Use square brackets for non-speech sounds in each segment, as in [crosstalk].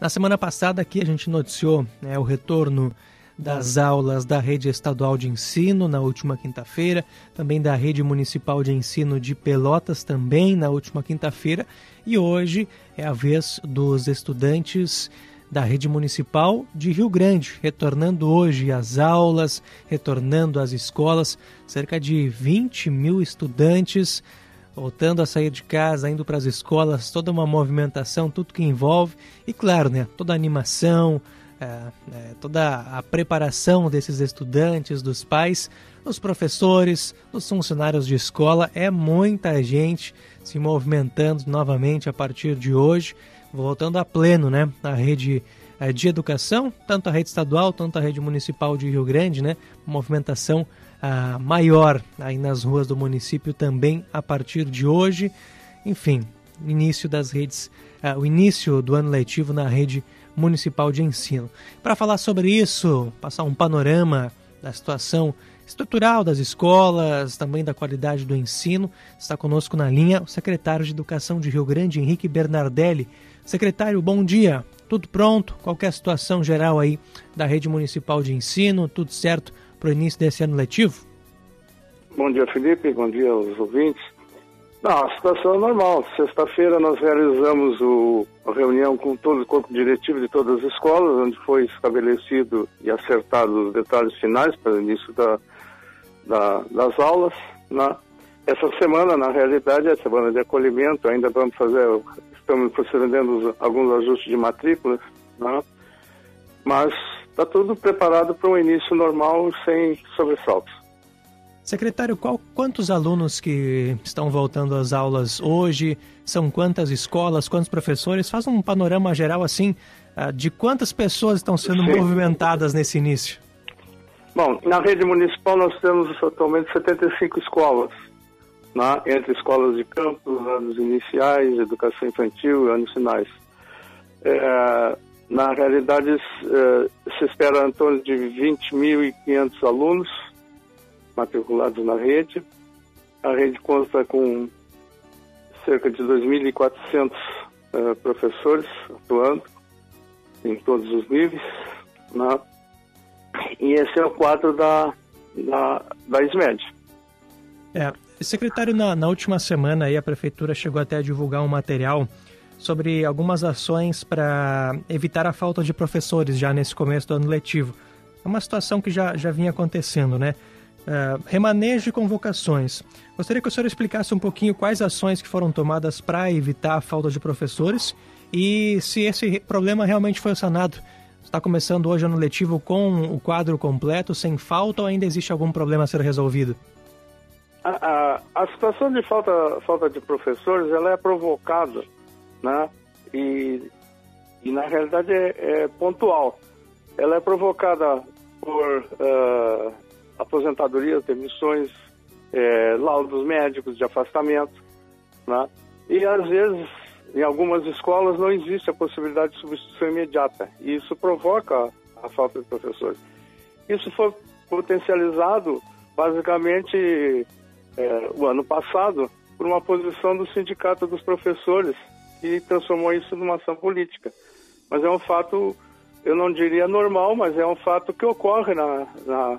Na semana passada aqui a gente noticiou né, o retorno das aulas da rede estadual de ensino na última quinta-feira, também da rede municipal de ensino de Pelotas também na última quinta-feira, e hoje é a vez dos estudantes da rede municipal de Rio Grande, retornando hoje às aulas, retornando às escolas, cerca de 20 mil estudantes voltando a sair de casa, indo para as escolas, toda uma movimentação, tudo que envolve. E claro, né, toda a animação, é, é, toda a preparação desses estudantes, dos pais, dos professores, dos funcionários de escola, é muita gente se movimentando novamente a partir de hoje, voltando a pleno, né, a rede é, de educação, tanto a rede estadual, tanto a rede municipal de Rio Grande, né, movimentação uh, maior aí nas ruas do município também a partir de hoje. Enfim, início das redes, uh, o início do ano letivo na rede municipal de ensino. Para falar sobre isso, passar um panorama da situação estrutural das escolas, também da qualidade do ensino, está conosco na linha o secretário de Educação de Rio Grande, Henrique Bernardelli. Secretário, bom dia. Tudo pronto? Qualquer situação geral aí da rede municipal de ensino, tudo certo para o início desse ano letivo? Bom dia, Felipe. Bom dia aos ouvintes. Não, a situação é normal. Sexta-feira nós realizamos o, a reunião com todo o corpo diretivo de todas as escolas, onde foi estabelecido e acertado os detalhes finais para o início da, da, das aulas. Né? Essa semana, na realidade, é a semana de acolhimento, ainda vamos fazer, estamos procedendo alguns ajustes de matrículas, né? mas está tudo preparado para um início normal sem sobressaltos. Secretário, qual, quantos alunos que estão voltando às aulas hoje? São quantas escolas, quantos professores? Faz um panorama geral assim ah, de quantas pessoas estão sendo Sim. movimentadas nesse início. Bom, na rede municipal nós temos atualmente 75 escolas, né? entre escolas de campos, anos iniciais, educação infantil e anos finais. É, na realidade, uh, se espera em torno de 20.500 alunos matriculados na rede. A rede consta com cerca de 2.400 uh, eh, professores atuando em todos os níveis. Né? E esse é o quadro da, da, da SMED. É, secretário, na, na última semana aí a prefeitura chegou até a divulgar um material sobre algumas ações para evitar a falta de professores já nesse começo do ano letivo. É uma situação que já, já vinha acontecendo, né? Uh, remanejo e convocações. Gostaria que o senhor explicasse um pouquinho quais ações que foram tomadas para evitar a falta de professores e se esse problema realmente foi sanado. Está começando hoje ano letivo com o quadro completo, sem falta, ou ainda existe algum problema a ser resolvido? A, a, a situação de falta, falta de professores ela é provocada né? E, e na realidade é, é pontual. Ela é provocada por uh, aposentadorias, demissões, é, laudos médicos de afastamento, né? E às vezes, em algumas escolas, não existe a possibilidade de substituição imediata. E isso provoca a falta de professores. Isso foi potencializado, basicamente, é, o ano passado, por uma posição do Sindicato dos Professores, que transformou isso numa ação política. Mas é um fato, eu não diria normal, mas é um fato que ocorre na, na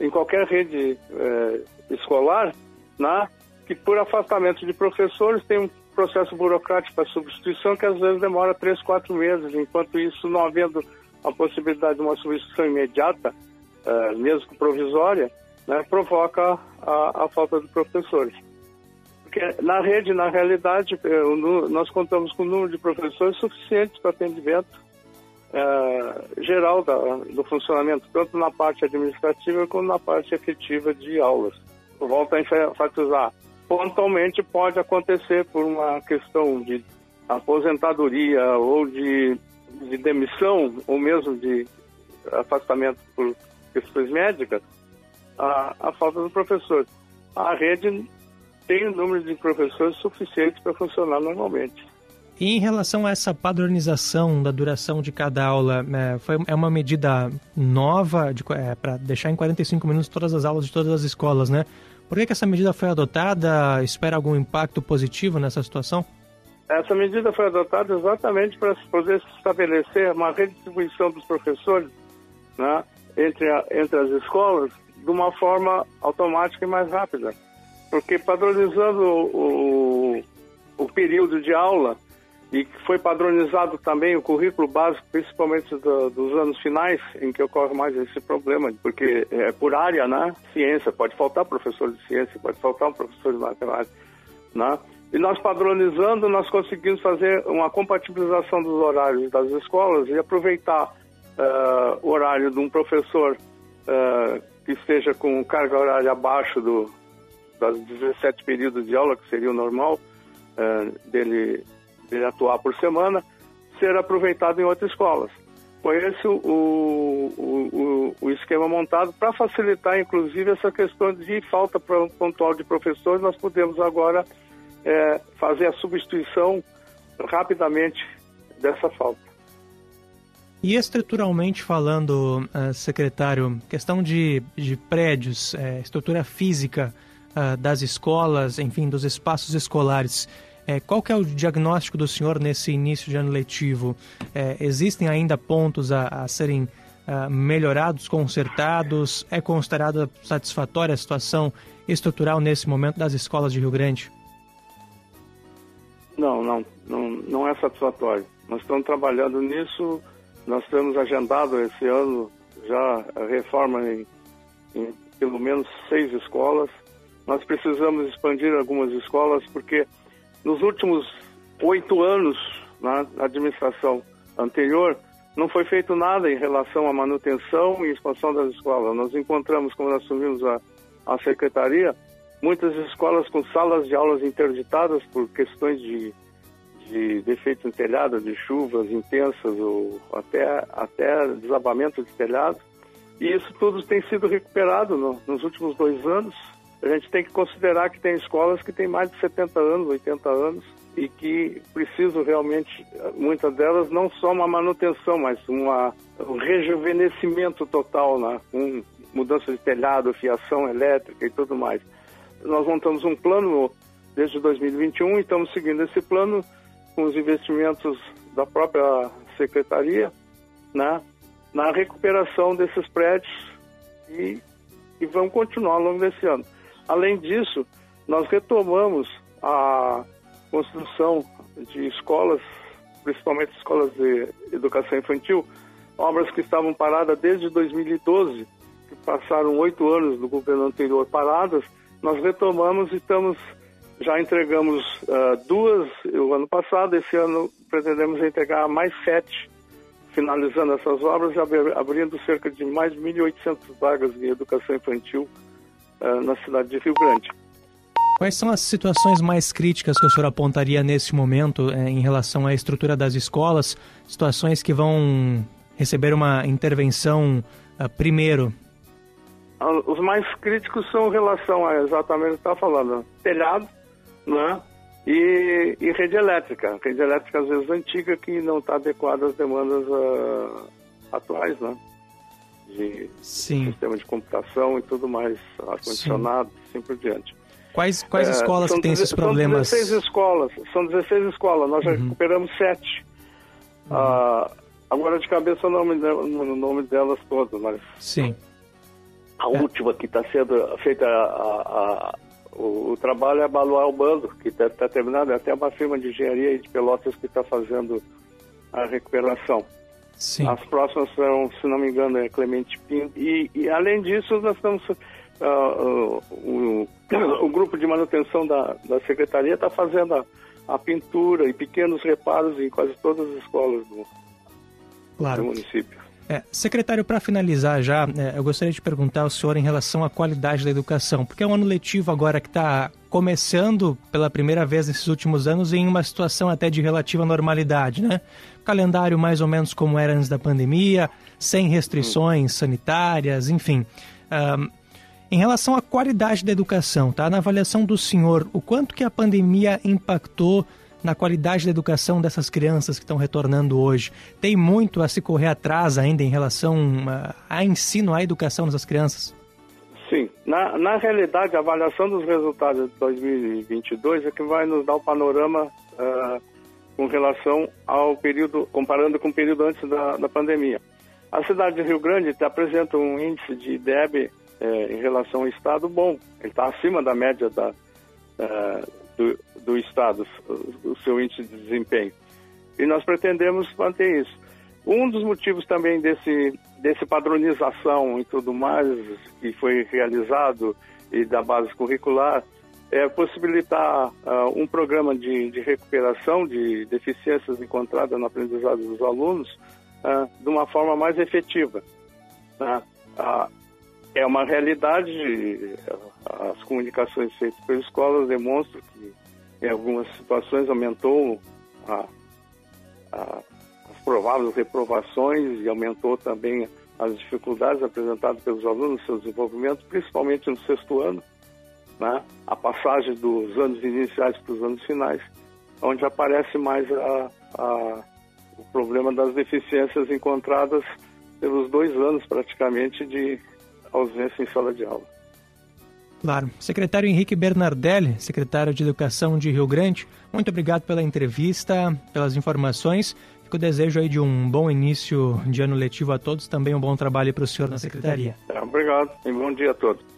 em qualquer rede é, escolar, né, que por afastamento de professores tem um processo burocrático para substituição que às vezes demora três, quatro meses. Enquanto isso, não havendo a possibilidade de uma substituição imediata, é, mesmo provisória, né, provoca a, a falta de professores. Porque na rede, na realidade, nós contamos com um número de professores suficientes para atendimento é, geral da, do funcionamento, tanto na parte administrativa como na parte efetiva de aulas. Volto a enfatizar, pontualmente pode acontecer por uma questão de aposentadoria ou de, de demissão, ou mesmo de afastamento por questões médicas, a, a falta do professor. A rede tem o número de professores suficiente para funcionar normalmente. E em relação a essa padronização da duração de cada aula, é, foi, é uma medida nova é, para deixar em 45 minutos todas as aulas de todas as escolas, né? Por que, que essa medida foi adotada? Espera algum impacto positivo nessa situação? essa medida foi adotada exatamente para poder estabelecer uma redistribuição dos professores né, entre, a, entre as escolas de uma forma automática e mais rápida. Porque padronizando o, o, o período de aula, e foi padronizado também o currículo básico, principalmente do, dos anos finais, em que ocorre mais esse problema, porque é por área, né? Ciência, pode faltar professor de ciência, pode faltar um professor de matemática, né? E nós padronizando, nós conseguimos fazer uma compatibilização dos horários das escolas e aproveitar uh, o horário de um professor uh, que esteja com carga horária abaixo do, das 17 períodos de aula, que seria o normal uh, dele, dele atuar por semana, ser aproveitado em outras escolas. Foi esse o, o, o, o esquema montado para facilitar, inclusive, essa questão de falta pontual de professores. Nós podemos agora é, fazer a substituição rapidamente dessa falta. E estruturalmente falando, uh, secretário, questão de, de prédios, estrutura física uh, das escolas, enfim, dos espaços escolares, é, qual que é o diagnóstico do senhor nesse início de ano letivo? É, existem ainda pontos a, a serem uh, melhorados, consertados? É considerada satisfatória a situação estrutural nesse momento das escolas de Rio Grande? Não, não, não, não é satisfatório. Nós estamos trabalhando nisso, nós temos agendado esse ano já a reforma em, em pelo menos seis escolas. Nós precisamos expandir algumas escolas porque nos últimos oito anos na administração anterior não foi feito nada em relação à manutenção e expansão das escolas. Nós encontramos, quando assumimos a, a secretaria, muitas escolas com salas de aulas interditadas por questões de, de defeitos em telhado, de chuvas intensas ou até, até desabamento de telhado. E isso tudo tem sido recuperado no, nos últimos dois anos. A gente tem que considerar que tem escolas que têm mais de 70 anos, 80 anos, e que precisam realmente, muitas delas, não só uma manutenção, mas uma, um rejuvenescimento total, né? com mudança de telhado, fiação elétrica e tudo mais nós montamos um plano desde 2021 e estamos seguindo esse plano com os investimentos da própria secretaria, né, na recuperação desses prédios e, e vamos continuar ao longo desse ano. Além disso, nós retomamos a construção de escolas, principalmente escolas de educação infantil, obras que estavam paradas desde 2012, que passaram oito anos do governo anterior paradas, nós retomamos e estamos já entregamos uh, duas o ano passado, esse ano pretendemos entregar mais sete, finalizando essas obras e abrindo cerca de mais de 1.800 vagas de educação infantil uh, na cidade de Rio Grande. Quais são as situações mais críticas que o senhor apontaria nesse momento eh, em relação à estrutura das escolas? Situações que vão receber uma intervenção uh, primeiro os mais críticos são em relação a exatamente o que está falando, telhado, né? E, e, rede elétrica, rede elétrica às vezes antiga que não está adequada às demandas uh, atuais, né? De Sim. sistema de computação e tudo mais, ar-condicionado, assim por diante. Quais, quais é, escolas têm esses problemas? São 16 escolas, são 16 escolas, nós já uhum. recuperamos sete. Uhum. Uh, agora de cabeça o nome, o nome delas todas, mas... Sim. A é. última que está sendo feita a, a, o, o, trabalho é a Baluar Bando, que está tá terminado, é até uma firma de engenharia de Pelotas que está fazendo a recuperação. Sim. As próximas são, se não me engano, é Clemente Pinto. E, e além disso, nós estamos. Uh, uh, o, [coughs] o, grupo de manutenção da, da secretaria está fazendo a, a, pintura e pequenos reparos em quase todas as escolas do, claro. do município. É, secretário, para finalizar já, é, eu gostaria de perguntar ao senhor em relação à qualidade da educação, porque é um ano letivo agora que está começando pela primeira vez nesses últimos anos em uma situação até de relativa normalidade, né? Calendário mais ou menos como era antes da pandemia, sem restrições sanitárias, enfim. Um, em relação à qualidade da educação, tá? Na avaliação do senhor, o quanto que a pandemia impactou na qualidade da educação dessas crianças que estão retornando hoje? Tem muito a se correr atrás ainda em relação a, a ensino, à educação dessas crianças? Sim. Na, na realidade, a avaliação dos resultados de 2022 é que vai nos dar o panorama uh, com relação ao período, comparando com o período antes da, da pandemia. A cidade de Rio Grande apresenta um índice de DEB é, em relação ao estado bom, ele está acima da média da, é, do, do estado, o, seu índice de desempenho. E nós pretendemos manter isso. Um dos motivos também desse, desse padronização e tudo mais que foi realizado e da base curricular é possibilitar uh, um programa de, de, recuperação de deficiências encontradas no aprendizado dos alunos uh, de uma forma mais efetiva. Uh, é uma realidade, as comunicações feitas pelas escolas demonstram que em algumas situações aumentou a, a prováveis reprovações e aumentou também as dificuldades apresentadas pelos alunos no seu desenvolvimento, principalmente no sexto ano, né? a passagem dos anos iniciais para os anos finais, onde aparece mais a, a, o problema das deficiências encontradas pelos dois anos praticamente de ausência em sala de aula. Claro. Secretário Henrique Bernardelli, secretário de Educação de Rio Grande, muito obrigado pela entrevista, pelas informações. Fico desejo aí de um bom início de ano letivo a todos, também um bom trabalho para o senhor na secretaria. É, obrigado e bom dia a todos.